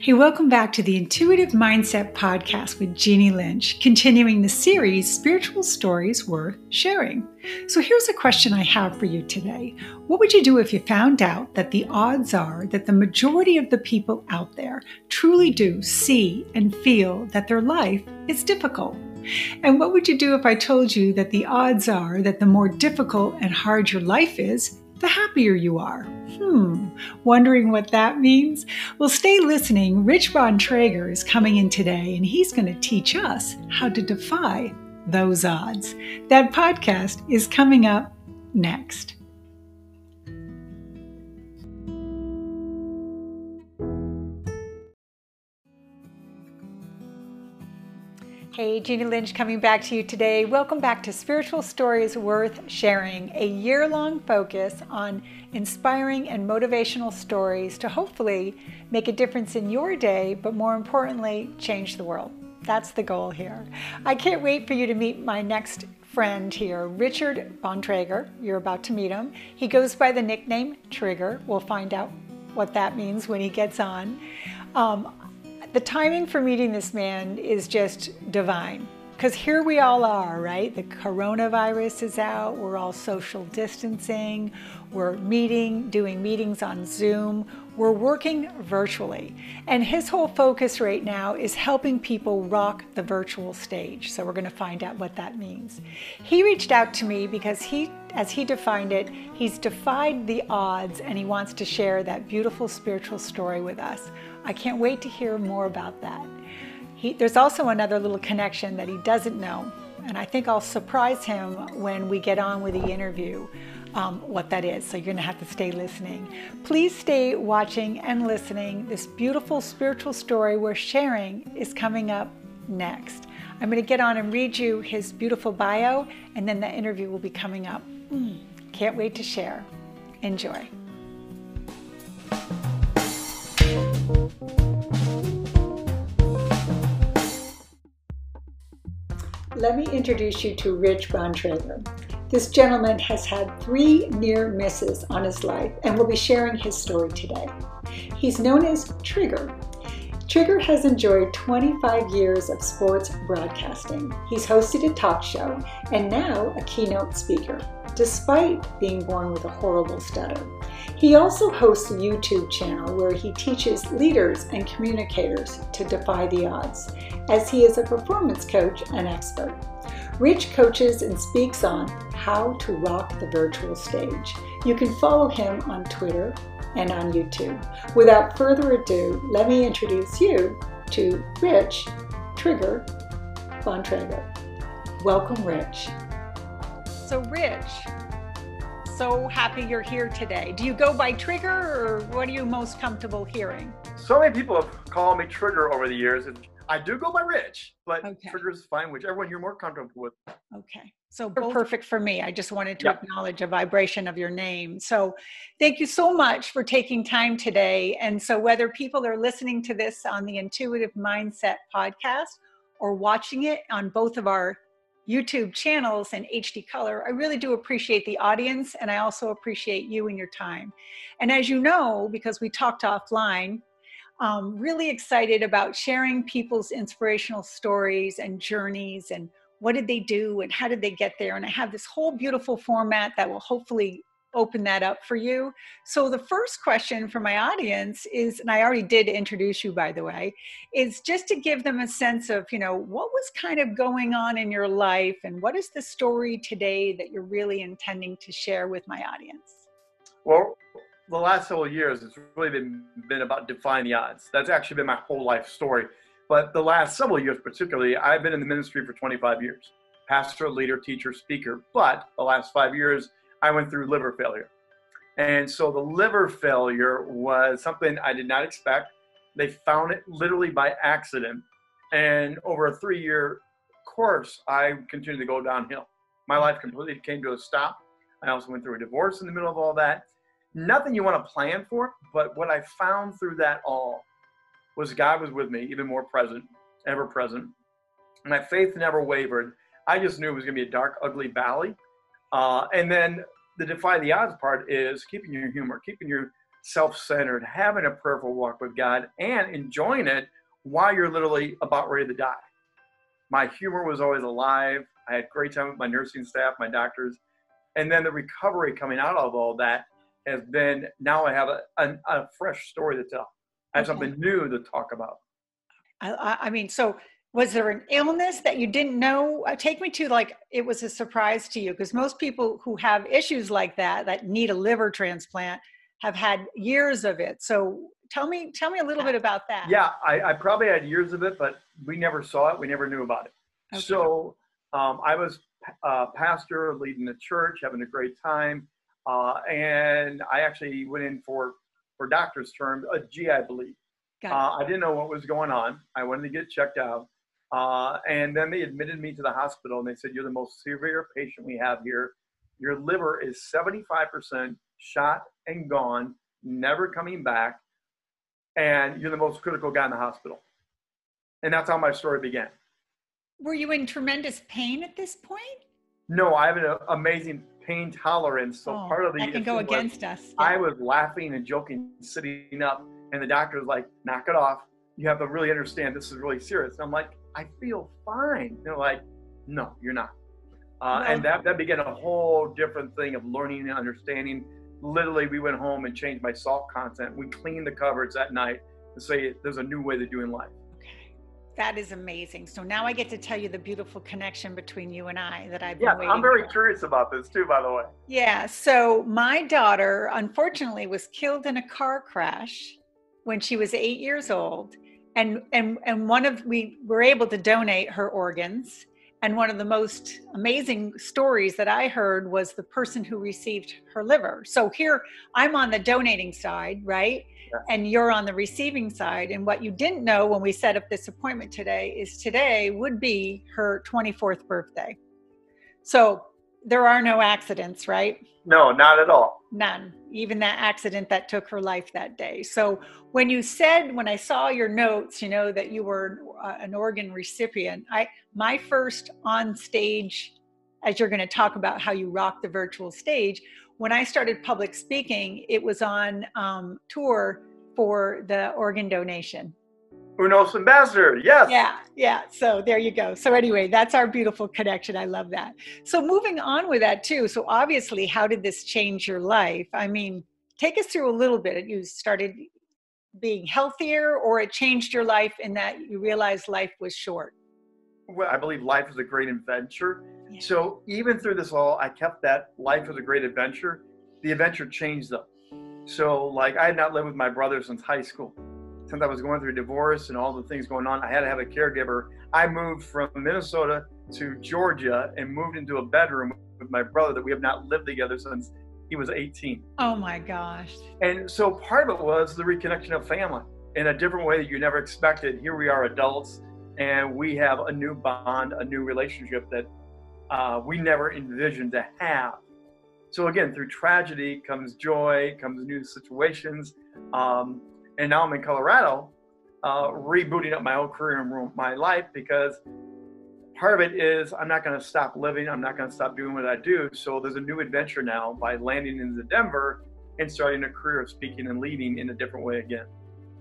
Hey, welcome back to the Intuitive Mindset Podcast with Jeannie Lynch, continuing the series Spiritual Stories Worth Sharing. So, here's a question I have for you today What would you do if you found out that the odds are that the majority of the people out there truly do see and feel that their life is difficult? And what would you do if I told you that the odds are that the more difficult and hard your life is, the happier you are. Hmm, wondering what that means? Well, stay listening. Rich Bontrager is coming in today, and he's going to teach us how to defy those odds. That podcast is coming up next. Hey, Jeannie Lynch coming back to you today. Welcome back to Spiritual Stories Worth Sharing, a year long focus on inspiring and motivational stories to hopefully make a difference in your day, but more importantly, change the world. That's the goal here. I can't wait for you to meet my next friend here, Richard Bontrager. You're about to meet him. He goes by the nickname Trigger. We'll find out what that means when he gets on. Um, the timing for meeting this man is just divine. Because here we all are, right? The coronavirus is out, we're all social distancing, we're meeting, doing meetings on Zoom, we're working virtually. And his whole focus right now is helping people rock the virtual stage. So we're going to find out what that means. He reached out to me because he, as he defined it, he's defied the odds and he wants to share that beautiful spiritual story with us. I can't wait to hear more about that. He, there's also another little connection that he doesn't know, and I think I'll surprise him when we get on with the interview. Um, what that is. So you're going to have to stay listening. Please stay watching and listening. This beautiful spiritual story we're sharing is coming up next. I'm going to get on and read you his beautiful bio, and then the interview will be coming up. Mm, can't wait to share. Enjoy. Let me introduce you to Rich Bontrager. This gentleman has had three near misses on his life and will be sharing his story today. He's known as Trigger. Trigger has enjoyed 25 years of sports broadcasting. He's hosted a talk show and now a keynote speaker, despite being born with a horrible stutter. He also hosts a YouTube channel where he teaches leaders and communicators to defy the odds, as he is a performance coach and expert. Rich coaches and speaks on how to rock the virtual stage. You can follow him on Twitter and on YouTube. Without further ado, let me introduce you to Rich Trigger Bontrager. Welcome, Rich. So, Rich, so happy you're here today. Do you go by Trigger or what are you most comfortable hearing? So many people have called me Trigger over the years. And I do go by Rich, but okay. is fine, whichever one you're more comfortable with. Okay. So both perfect for me. I just wanted to acknowledge a vibration of your name. So thank you so much for taking time today. And so whether people are listening to this on the Intuitive Mindset podcast or watching it on both of our YouTube channels and HD color. I really do appreciate the audience and I also appreciate you and your time. And as you know, because we talked offline, um, really excited about sharing people's inspirational stories and journeys and what did they do and how did they get there. And I have this whole beautiful format that will hopefully open that up for you. So the first question for my audience is, and I already did introduce you by the way, is just to give them a sense of, you know, what was kind of going on in your life and what is the story today that you're really intending to share with my audience? Well, the last several years, it's really been, been about defying the odds. That's actually been my whole life story. But the last several years, particularly, I've been in the ministry for 25 years pastor, leader, teacher, speaker. But the last five years, I went through liver failure. And so the liver failure was something I did not expect. They found it literally by accident. And over a three year course, I continued to go downhill. My life completely came to a stop. I also went through a divorce in the middle of all that. Nothing you want to plan for, but what I found through that all was God was with me, even more present, ever present. My faith never wavered. I just knew it was going to be a dark, ugly valley uh, and then the defy the odds part is keeping your humor, keeping your self-centered, having a prayerful walk with God, and enjoying it while you're literally about ready to die. My humor was always alive. I had great time with my nursing staff, my doctors, and then the recovery coming out of all that has been now I have a, a, a fresh story to tell. I have okay. something new to talk about. I, I mean, so was there an illness that you didn't know? Uh, take me to like it was a surprise to you because most people who have issues like that that need a liver transplant have had years of it. So tell me tell me a little bit about that. Yeah i, I probably had years of it but we never saw it we never knew about it. Okay. so um, i was a uh, pastor leading the church having a great time uh, and i actually went in for for doctor's term a gi bleed uh, i didn't know what was going on. I wanted to get checked out uh, and then they admitted me to the hospital and they said, You're the most severe patient we have here. Your liver is 75% shot and gone, never coming back. And you're the most critical guy in the hospital. And that's how my story began. Were you in tremendous pain at this point? No, I have an amazing pain tolerance. So oh, part of the that can go against us. Yeah. I was laughing and joking, sitting up, and the doctor was like, "Knock it off. You have to really understand this is really serious." And I'm like, I feel fine. They're like, no, you're not. Uh, no. And that, that began a whole different thing of learning and understanding. Literally, we went home and changed my salt content. We cleaned the cupboards that night and say there's a new way to doing life. Okay, that is amazing. So now I get to tell you the beautiful connection between you and I that I've yeah, been waiting. I'm very for. curious about this too, by the way. Yeah. So my daughter, unfortunately, was killed in a car crash when she was eight years old and and and one of we were able to donate her organs. And one of the most amazing stories that i heard was the person who received her liver. So here i'm on the donating side right? Yeah. and you're on the receiving side. And what you didn't know when we set up this appointment today is today would be her 24th birthday. So there are no accidents right? No not at all. None. Even that accident that took her life that day. So when you said when i saw your notes you know that you were uh, an organ recipient i my first on stage as you're going to talk about how you rock the virtual stage when i started public speaking it was on um, tour for the organ donation UNOS ambassador. Yes. Yeah, yeah. So there you go. So anyway, that's our beautiful connection. I love that. So moving on with that too. So obviously, how did this change your life? I mean, take us through a little bit. You started being healthier, or it changed your life in that you realized life was short. Well, I believe life is a great adventure. Yeah. So even through this all, I kept that life was a great adventure. The adventure changed though. So like I had not lived with my brother since high school since I was going through divorce and all the things going on, I had to have a caregiver. I moved from Minnesota to Georgia and moved into a bedroom with my brother that we have not lived together since he was 18. Oh my gosh. And so part of it was the reconnection of family in a different way that you never expected. Here we are adults and we have a new bond, a new relationship that uh, we never envisioned to have. So again, through tragedy comes joy, comes new situations. Um, and now I'm in Colorado, uh, rebooting up my whole career and my life because part of it is I'm not going to stop living. I'm not going to stop doing what I do. So there's a new adventure now by landing into Denver and starting a career of speaking and leading in a different way again.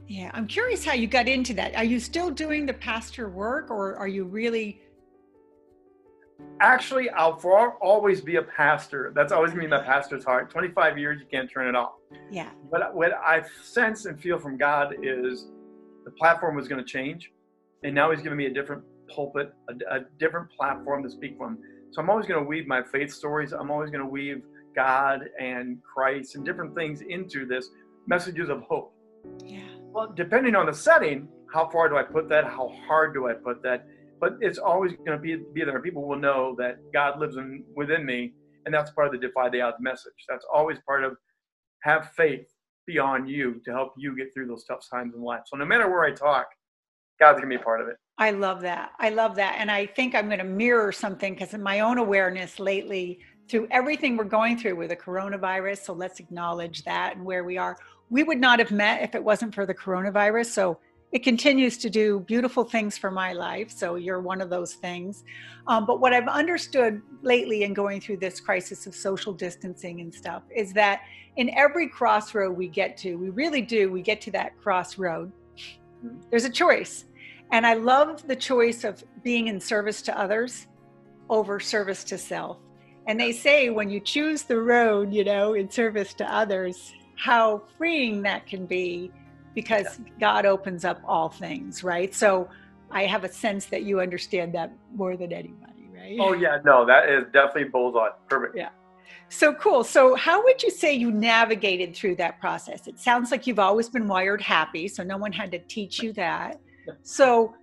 Yeah, I'm curious how you got into that. Are you still doing the pastor work or are you really? Actually, I'll for always be a pastor. That's always been my pastor's heart. 25 years, you can't turn it off. Yeah. But what I sense and feel from God is the platform was going to change, and now He's giving me a different pulpit, a, a different platform to speak from. So I'm always going to weave my faith stories. I'm always going to weave God and Christ and different things into this messages of hope. Yeah. Well, depending on the setting, how far do I put that? How hard do I put that? But it's always going to be, be there. People will know that God lives in, within me, and that's part of the defy the odds message. That's always part of have faith beyond you to help you get through those tough times in life. So no matter where I talk, God's gonna be a part of it. I love that. I love that. And I think I'm going to mirror something because in my own awareness lately, through everything we're going through with the coronavirus, so let's acknowledge that and where we are. We would not have met if it wasn't for the coronavirus. So it continues to do beautiful things for my life. So you're one of those things. Um, but what I've understood lately in going through this crisis of social distancing and stuff is that in every crossroad we get to, we really do, we get to that crossroad. There's a choice. And I love the choice of being in service to others over service to self. And they say when you choose the road, you know, in service to others, how freeing that can be because yeah. God opens up all things, right? So I have a sense that you understand that more than anybody, right? Oh yeah, no, that is definitely bullseye. Perfect. Yeah. So cool. So how would you say you navigated through that process? It sounds like you've always been wired happy, so no one had to teach you that. So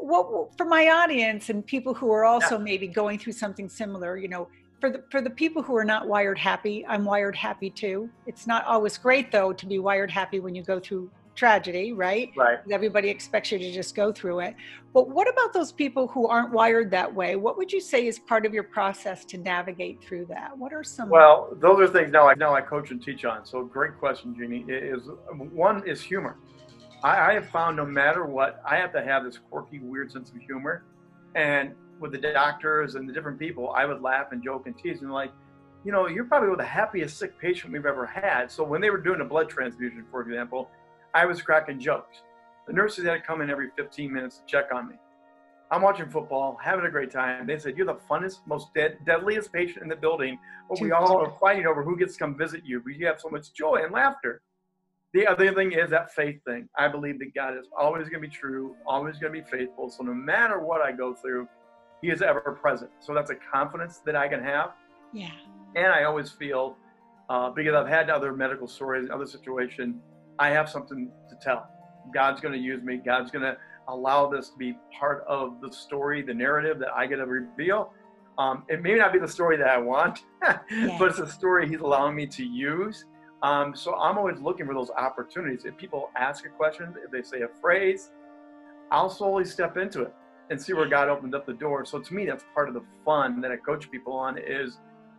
what for my audience and people who are also yeah. maybe going through something similar, you know, for the for the people who are not wired happy, I'm wired happy too. It's not always great though to be wired happy when you go through tragedy, right? Right. Everybody expects you to just go through it. But what about those people who aren't wired that way? What would you say is part of your process to navigate through that? What are some? Well, those are things now I now I coach and teach on. So great question, Jeannie. Is one is humor. I, I have found no matter what, I have to have this quirky, weird sense of humor, and with the doctors and the different people, I would laugh and joke and tease and like, you know, you're probably the happiest sick patient we've ever had. So when they were doing a blood transfusion, for example, I was cracking jokes. The nurses had to come in every 15 minutes to check on me. I'm watching football, having a great time. They said, You're the funnest, most dead, deadliest patient in the building. But we all are fighting over who gets to come visit you because you have so much joy and laughter. The other thing is that faith thing. I believe that God is always going to be true, always going to be faithful. So no matter what I go through, He is ever present. So that's a confidence that I can have. Yeah. And I always feel, uh, because I've had other medical stories, other situation, I have something to tell. God's going to use me. God's going to allow this to be part of the story, the narrative that I get to reveal. Um, it may not be the story that I want, yeah. but it's a story He's allowing me to use. Um, so I'm always looking for those opportunities. If people ask a question, if they say a phrase, I'll slowly step into it and see where God opened up the door. So to me, that's part of the fun that I coach people on is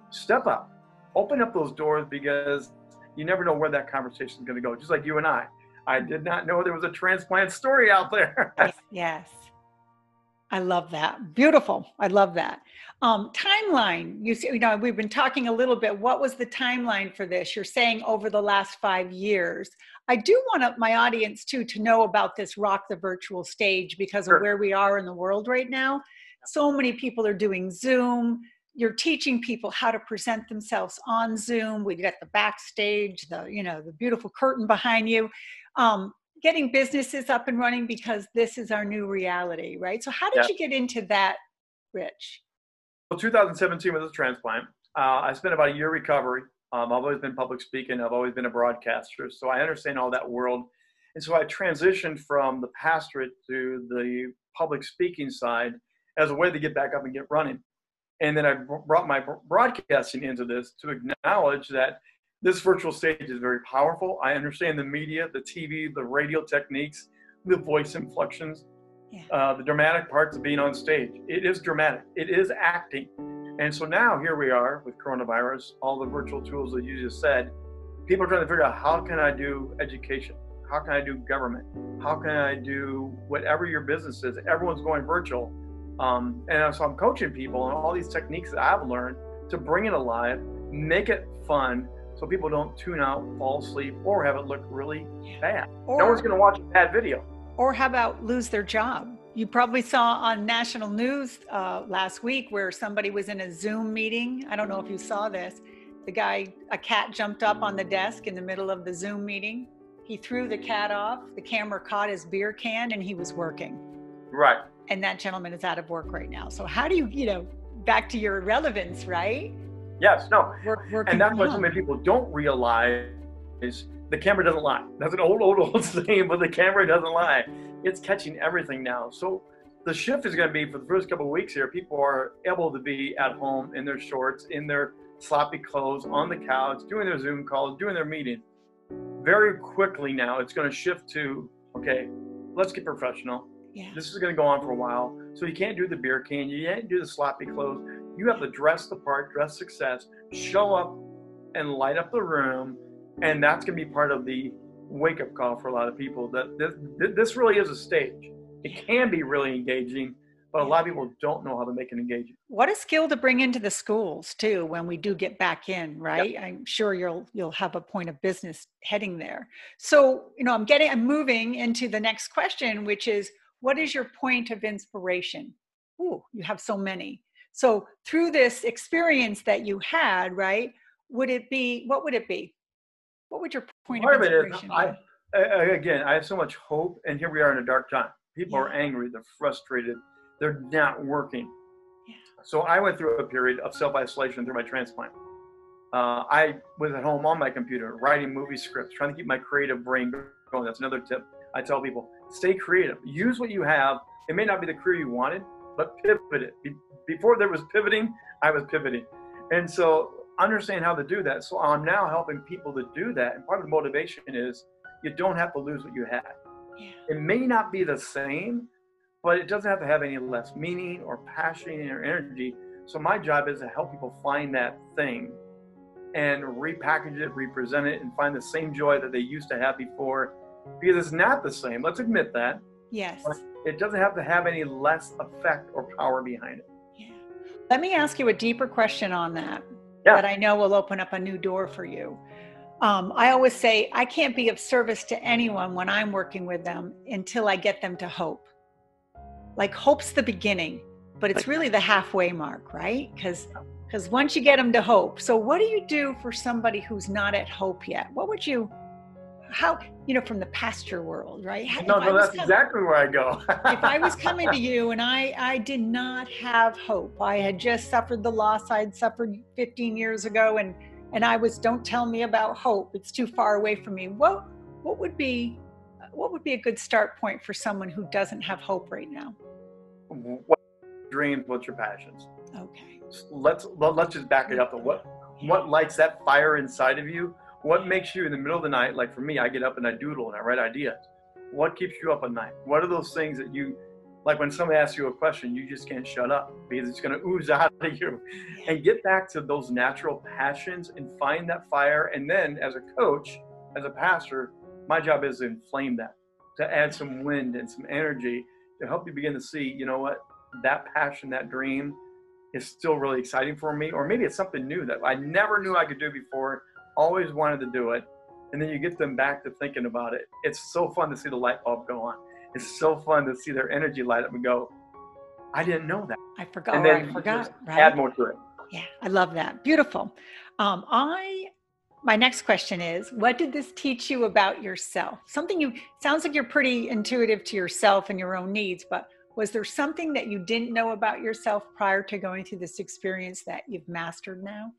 step up, open up those doors because you never know where that conversation is going to go. Just like you and I, I did not know there was a transplant story out there. yes. I love that. Beautiful. I love that. Um, timeline. You, see, you know, we've been talking a little bit. What was the timeline for this? You're saying over the last five years. I do want my audience too to know about this Rock the Virtual Stage because sure. of where we are in the world right now. So many people are doing Zoom. You're teaching people how to present themselves on Zoom. We've got the backstage, the you know the beautiful curtain behind you. Um, getting businesses up and running because this is our new reality, right? So how did yeah. you get into that, Rich? Well, 2017 was a transplant. Uh, I spent about a year recovery. Um, I've always been public speaking. I've always been a broadcaster, so I understand all that world. And so I transitioned from the pastorate to the public speaking side as a way to get back up and get running. And then I brought my broadcasting into this to acknowledge that this virtual stage is very powerful. I understand the media, the TV, the radio techniques, the voice inflections, yeah. uh, the dramatic parts of being on stage. It is dramatic. It is acting. And so now here we are with coronavirus, all the virtual tools that you just said. People are trying to figure out how can I do education? How can I do government? How can I do whatever your business is? Everyone's going virtual. Um, and so I'm coaching people on all these techniques that I've learned to bring it alive, make it fun, so people don't tune out, fall asleep, or have it look really bad. Or, no one's going to watch a bad video. Or how about lose their job? You probably saw on national news uh, last week where somebody was in a Zoom meeting. I don't know if you saw this. The guy, a cat jumped up on the desk in the middle of the Zoom meeting. He threw the cat off. The camera caught his beer can and he was working. Right. And that gentleman is out of work right now. So, how do you, you know, back to your relevance, right? Yes, no. and that's what so many people don't realize is the camera doesn't lie. That's an old, old, old saying, but the camera doesn't lie. It's catching everything now. So the shift is going to be for the first couple of weeks here, people are able to be at home in their shorts, in their sloppy clothes, on the couch, doing their Zoom calls, doing their meeting. Very quickly now, it's going to shift to okay, let's get professional. Yeah. This is going to go on for a while. So you can't do the beer can, you can't do the sloppy clothes you have to dress the part, dress success, show up and light up the room. And that's going to be part of the wake up call for a lot of people that this, this really is a stage. It can be really engaging, but a lot of people don't know how to make it engaging. What a skill to bring into the schools too when we do get back in, right? Yep. I'm sure you'll you'll have a point of business heading there. So, you know, I'm getting I'm moving into the next question, which is what is your point of inspiration? Ooh, you have so many. So through this experience that you had, right? Would it be what would it be? What would your point Part of inspiration of it is, be? I, again, I have so much hope, and here we are in a dark time. People yeah. are angry, they're frustrated, they're not working. Yeah. So I went through a period of self isolation through my transplant. Uh, I was at home on my computer writing movie scripts, trying to keep my creative brain going. That's another tip I tell people: stay creative. Use what you have. It may not be the career you wanted, but pivot it. Before there was pivoting, I was pivoting, and so understand how to do that. So I'm now helping people to do that. And part of the motivation is you don't have to lose what you had. Yeah. It may not be the same, but it doesn't have to have any less meaning or passion or energy. So my job is to help people find that thing and repackage it, represent it, and find the same joy that they used to have before. Because it's not the same. Let's admit that. Yes. it doesn't have to have any less effect or power behind it. Yeah. Let me ask you a deeper question on that. Yeah. That I know will open up a new door for you. Um, I always say I can't be of service to anyone when I'm working with them until I get them to hope. Like hope's the beginning but it's really the halfway mark right? Because because once you get them to hope. So what do you do for somebody who's not at hope yet? What would you how you know from the pasture world right no no that's coming, exactly where i go if i was coming to you and i i did not have hope i had just suffered the loss i'd suffered 15 years ago and and i was don't tell me about hope it's too far away from me what what would be what would be a good start point for someone who doesn't have hope right now? What dreams? What's your passions? Okay. Let's let's just back it up. What what lights that fire inside of you? What makes you in the middle of the night? Like for me, I get up and I doodle and I write ideas. What keeps you up at night? What are those things that you like when somebody asks you a question, you just can't shut up because it's going to ooze out of you. And get back to those natural passions and find that fire. And then, as a coach, as a pastor, my job is to inflame that, to add some wind and some energy to help you begin to see, you know what, that passion, that dream is still really exciting for me. Or maybe it's something new that I never knew I could do before, always wanted to do it. And then you get them back to thinking about it. It's so fun to see the light bulb go on. It's so fun to see their energy light up and go, I didn't know that. I forgot. And then I forgot. Right? Add more to it. Yeah, I love that. Beautiful. Um, I my next question is what did this teach you about yourself something you sounds like you're pretty intuitive to yourself and your own needs but was there something that you didn't know about yourself prior to going through this experience that you've mastered now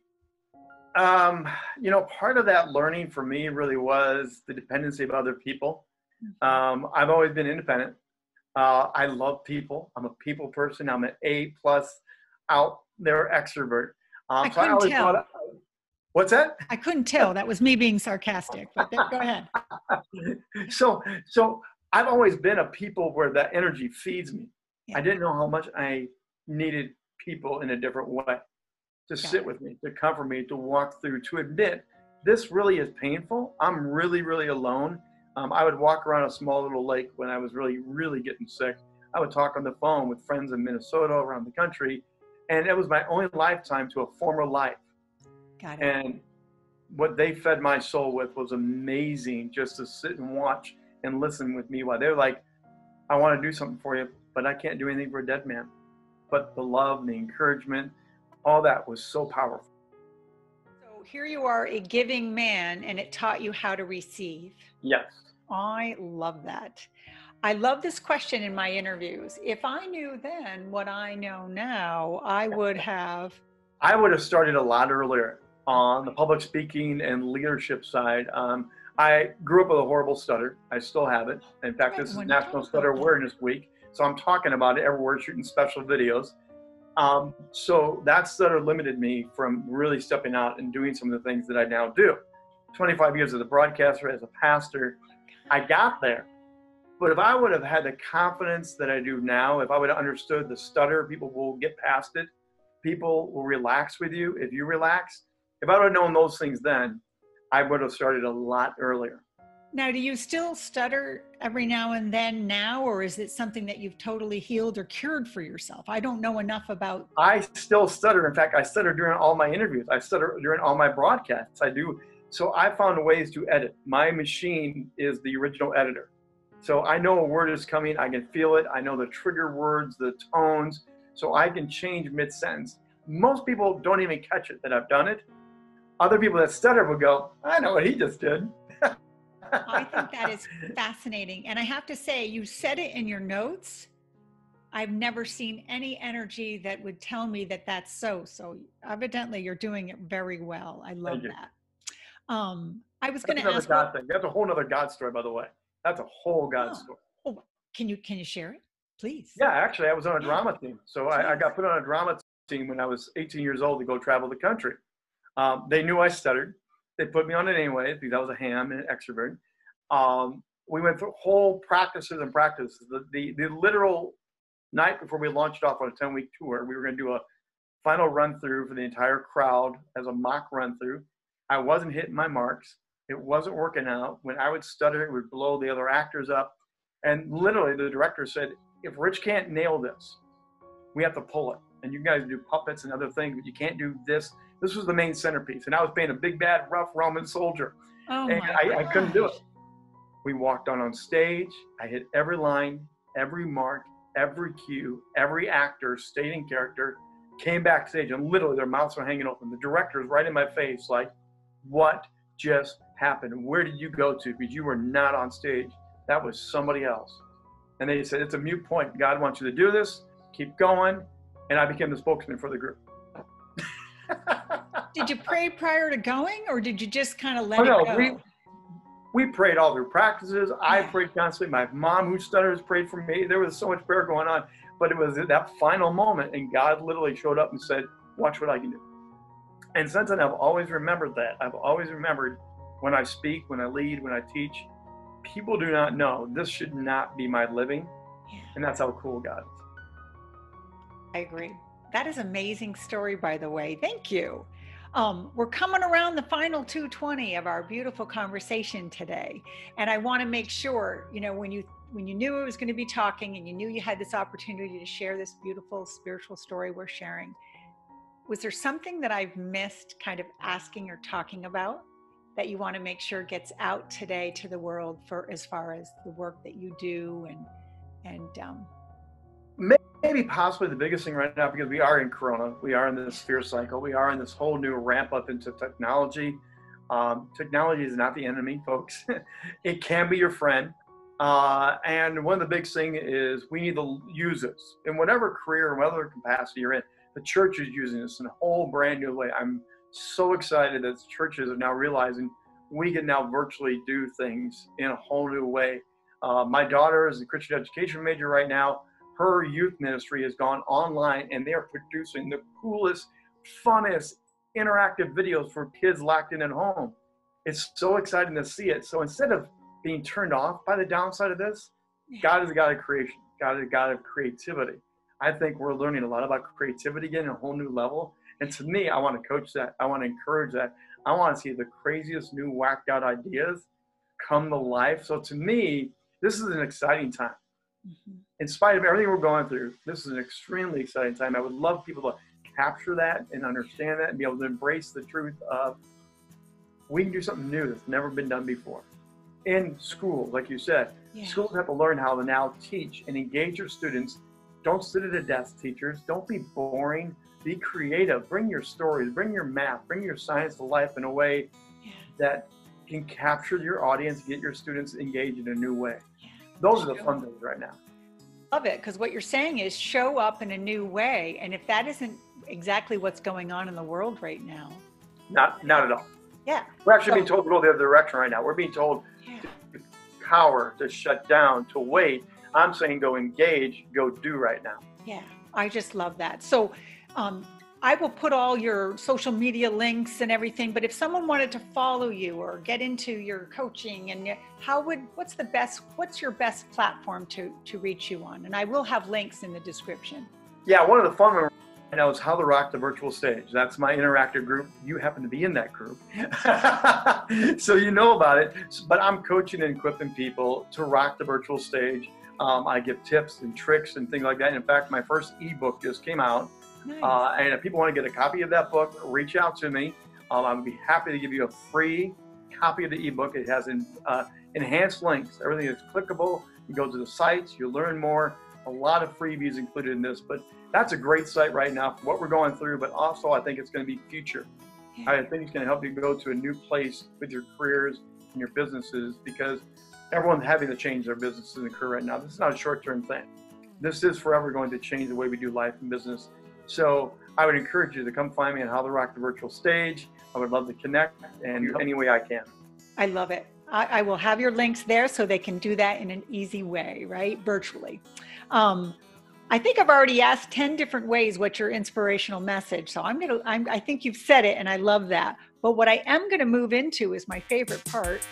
um, you know part of that learning for me really was the dependency of other people mm-hmm. um, i've always been independent uh, i love people i'm a people person i'm an a plus out there extrovert um, I couldn't so I tell. What's that? I couldn't tell. That was me being sarcastic. But go ahead. so, so I've always been a people where that energy feeds me. Yeah. I didn't know how much I needed people in a different way to Got sit with me, to comfort me, to walk through, to admit this really is painful. I'm really, really alone. Um, I would walk around a small little lake when I was really, really getting sick. I would talk on the phone with friends in Minnesota, around the country, and it was my only lifetime to a former life Got it. And what they fed my soul with was amazing just to sit and watch and listen with me while they're like, I want to do something for you, but I can't do anything for a dead man. But the love, the encouragement, all that was so powerful. So here you are, a giving man, and it taught you how to receive. Yes. I love that. I love this question in my interviews. If I knew then what I know now, I would have. I would have started a lot earlier on the public speaking and leadership side. Um, I grew up with a horrible stutter. I still have it. In fact, this is National Stutter Awareness Week, so I'm talking about it everywhere, shooting special videos. Um, so that stutter limited me from really stepping out and doing some of the things that I now do. 25 years as a broadcaster, as a pastor, I got there. But if I would have had the confidence that I do now, if I would have understood the stutter, people will get past it. People will relax with you if you relax if I would have known those things then, I would have started a lot earlier. Now, do you still stutter every now and then now, or is it something that you've totally healed or cured for yourself? I don't know enough about. I still stutter. In fact, I stutter during all my interviews. I stutter during all my broadcasts. I do. So I found ways to edit. My machine is the original editor. So I know a word is coming. I can feel it. I know the trigger words, the tones. So I can change mid sentence. Most people don't even catch it that I've done it. Other people that stutter will go, I know what he just did. I think that is fascinating. And I have to say, you said it in your notes. I've never seen any energy that would tell me that that's so. So evidently, you're doing it very well. I love that. Um, I was going to ask. God thing. That's a whole other God story, by the way. That's a whole God oh. story. Oh, can you can you share it, please? Yeah, actually, I was on a drama team. So I, I, got put on a drama team when I was 18 years old to go travel the country. Um, they knew I stuttered. They put me on it anyway because I was a ham and an extrovert. Um, we went through whole practices and practices. The, the, the literal night before we launched off on a 10 week tour, we were going to do a final run through for the entire crowd as a mock run through. I wasn't hitting my marks. It wasn't working out. When I would stutter, it would blow the other actors up. And literally, the director said, if Rich can't nail this, we have to pull it. And you guys do puppets and other things, but you can't do this. This was the main centerpiece. And I was playing a big, bad, rough Roman soldier. Oh and I, I, couldn't do it. We walked on on stage. I hit every line, every mark, every cue, every actor stayed in character, came backstage, and literally their mouths were hanging open. The director was right in my face, like, what just happened? Where did you go to? Because you were not on stage. That was somebody else. And they said, it's a mute point. God wants you to do this. Keep going. And I became the spokesman for the group. did you pray prior to going, or did you just kind of let oh, no, it go? We, we prayed all through practices. I prayed constantly. My mom, who stutters, prayed for me. There was so much prayer going on, but it was that final moment, and God literally showed up and said, "Watch what I can do." And since then, I've always remembered that. I've always remembered when I speak, when I lead, when I teach. People do not know this should not be my living, yeah. and that's how cool God is. I agree. That is amazing story, by the way. Thank you. Um, we're coming around the final 220 of our beautiful conversation today, and I want to make sure, you know, when you when you knew it was going to be talking and you knew you had this opportunity to share this beautiful spiritual story we're sharing, was there something that I've missed, kind of asking or talking about, that you want to make sure gets out today to the world for as far as the work that you do and and um, maybe possibly the biggest thing right now because we are in Corona, we are in this fear cycle, we are in this whole new ramp up into technology. Um, technology is not the enemy, folks. it can be your friend. Uh, and one of the big things is we need to use this in whatever career, whatever capacity you're in. The church is using this in a whole brand new way. I'm so excited that churches are now realizing we can now virtually do things in a whole new way. Uh, my daughter is a Christian education major right now her youth ministry has gone online and they're producing the coolest, funnest, interactive videos for kids locked in at home. It's so exciting to see it. So instead of being turned off by the downside of this, God is a God of creation. God is a God of creativity. I think we're learning a lot about creativity again at a whole new level. And to me, I want to coach that. I want to encourage that. I want to see the craziest new whacked out ideas come to life. So to me, this is an exciting time. Mm-hmm. In spite of everything we're going through, this is an extremely exciting time. I would love people to capture that and understand that and be able to embrace the truth of we can do something new that's never been done before. In school, like you said, yeah. schools have to learn how to now teach and engage your students. Don't sit at a desk, teachers. Don't be boring. Be creative. Bring your stories, bring your math, bring your science to life in a way yeah. that can capture your audience, get your students engaged in a new way. Those are the fun days right now. Love it because what you're saying is show up in a new way, and if that isn't exactly what's going on in the world right now, not not at all. Yeah, we're actually so, being told to go the other direction right now. We're being told yeah. to cower, to shut down, to wait. I'm saying go engage, go do right now. Yeah, I just love that. So, um, I will put all your social media links and everything, but if someone wanted to follow you or get into your coaching and how would what's the best what's your best platform to to reach you on? And I will have links in the description. Yeah, one of the fun ones now is How to Rock the Virtual Stage. That's my interactive group. You happen to be in that group. so you know about it. But I'm coaching and equipping people to rock the virtual stage. Um, I give tips and tricks and things like that. In fact, my first ebook just came out. Nice. Uh, and if people want to get a copy of that book, reach out to me. Um, I would be happy to give you a free copy of the ebook. It has in, uh, enhanced links. Everything is clickable. You go to the sites, you learn more. A lot of freebies included in this, but that's a great site right now for what we're going through. But also, I think it's going to be future. Yeah. I think it's going to help you go to a new place with your careers and your businesses because everyone's having to change their businesses and career right now. This is not a short-term thing. This is forever going to change the way we do life and business. So I would encourage you to come find me on How to Rock the Virtual Stage. I would love to connect and any way I can. I love it. I, I, will have your links there so they can do that in an easy way, right? Virtually. Um, I think I've already asked 10 different ways what's your inspirational message. So I'm going to, I think you've said it and I love that. But what I am going to move into is my favorite part.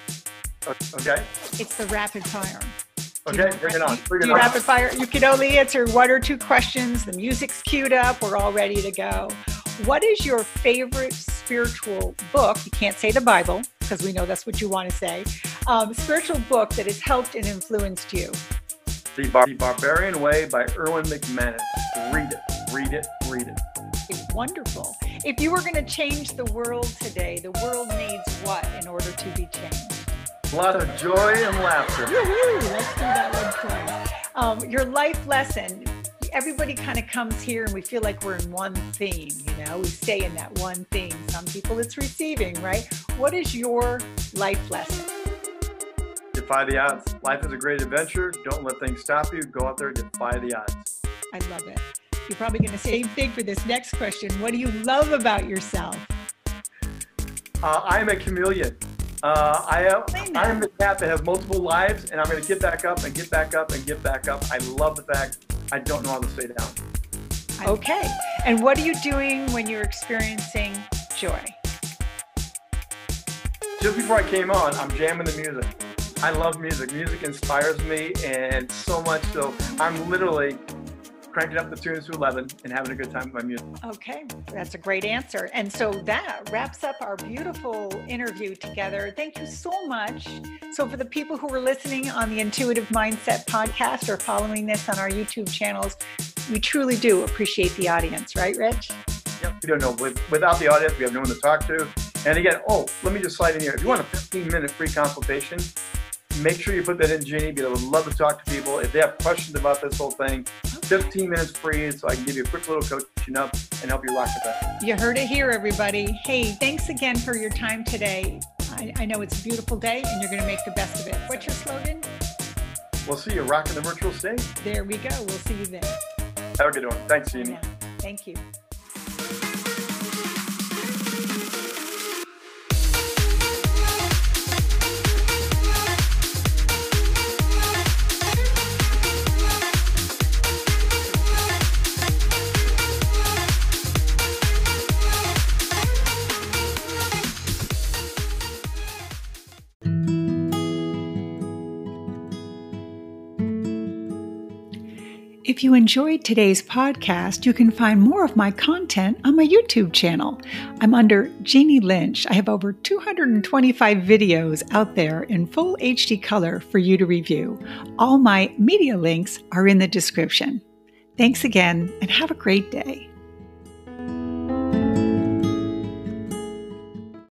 Okay. It's the rapid fire. Okay, bring it on. Bring it on. rapid fire. You can only answer one or two questions. The music's queued up. We're all ready to go. What is your favorite spiritual book? You can't say the Bible because we know that's what you want to say. Um, spiritual book that has helped and influenced you. The, Bar- the Barbarian Way by Erwin McManus. Read it, read it, read it. It's wonderful. If you were going to change the world today, the world needs what in order to be changed? A lot of joy and laughter. Woo-hoo, let's do that one. Um, your life lesson. Everybody kind of comes here and we feel like we're in one theme, you know, we stay in that one theme. Some people it's receiving, right? What is your life lesson? Defy the odds. Life is a great adventure. Don't let things stop you. Go out there, defy the odds. I love it. You're probably going to say the same thing for this next question. What do you love about yourself? Uh, I'm a chameleon. Uh, I am I am the cat that has multiple lives, and I'm going to get back up and get back up and get back up. I love the fact I don't know how to stay down. Okay. And what are you doing when you're experiencing joy? Just before I came on, I'm jamming the music. I love music. Music inspires me, and so much so I'm literally cranking up the tunes to 11 and having a good time with my music. Okay, that's a great answer. And so that wraps up our beautiful interview together. Thank you so much. So, for the people who are listening on the Intuitive Mindset podcast or following this on our YouTube channels, we truly do appreciate the audience, right, Rich? Yep, we don't know. With, without the audience, we have no one to talk to. And again, oh, let me just slide in here. If you want a 15 minute free consultation, make sure you put that in, Jeannie, because I would love to talk to people. If they have questions about this whole thing, 15 minutes free so I can give you a quick little coaching up and help you rock it that. You heard it here, everybody. Hey, thanks again for your time today. I, I know it's a beautiful day and you're going to make the best of it. What's your slogan? We'll see you rocking the virtual stage. There we go. We'll see you there. Have a good one. Thanks, Jeannie. Thank you. If you enjoyed today's podcast, you can find more of my content on my YouTube channel. I'm under Jeannie Lynch. I have over 225 videos out there in full HD color for you to review. All my media links are in the description. Thanks again and have a great day.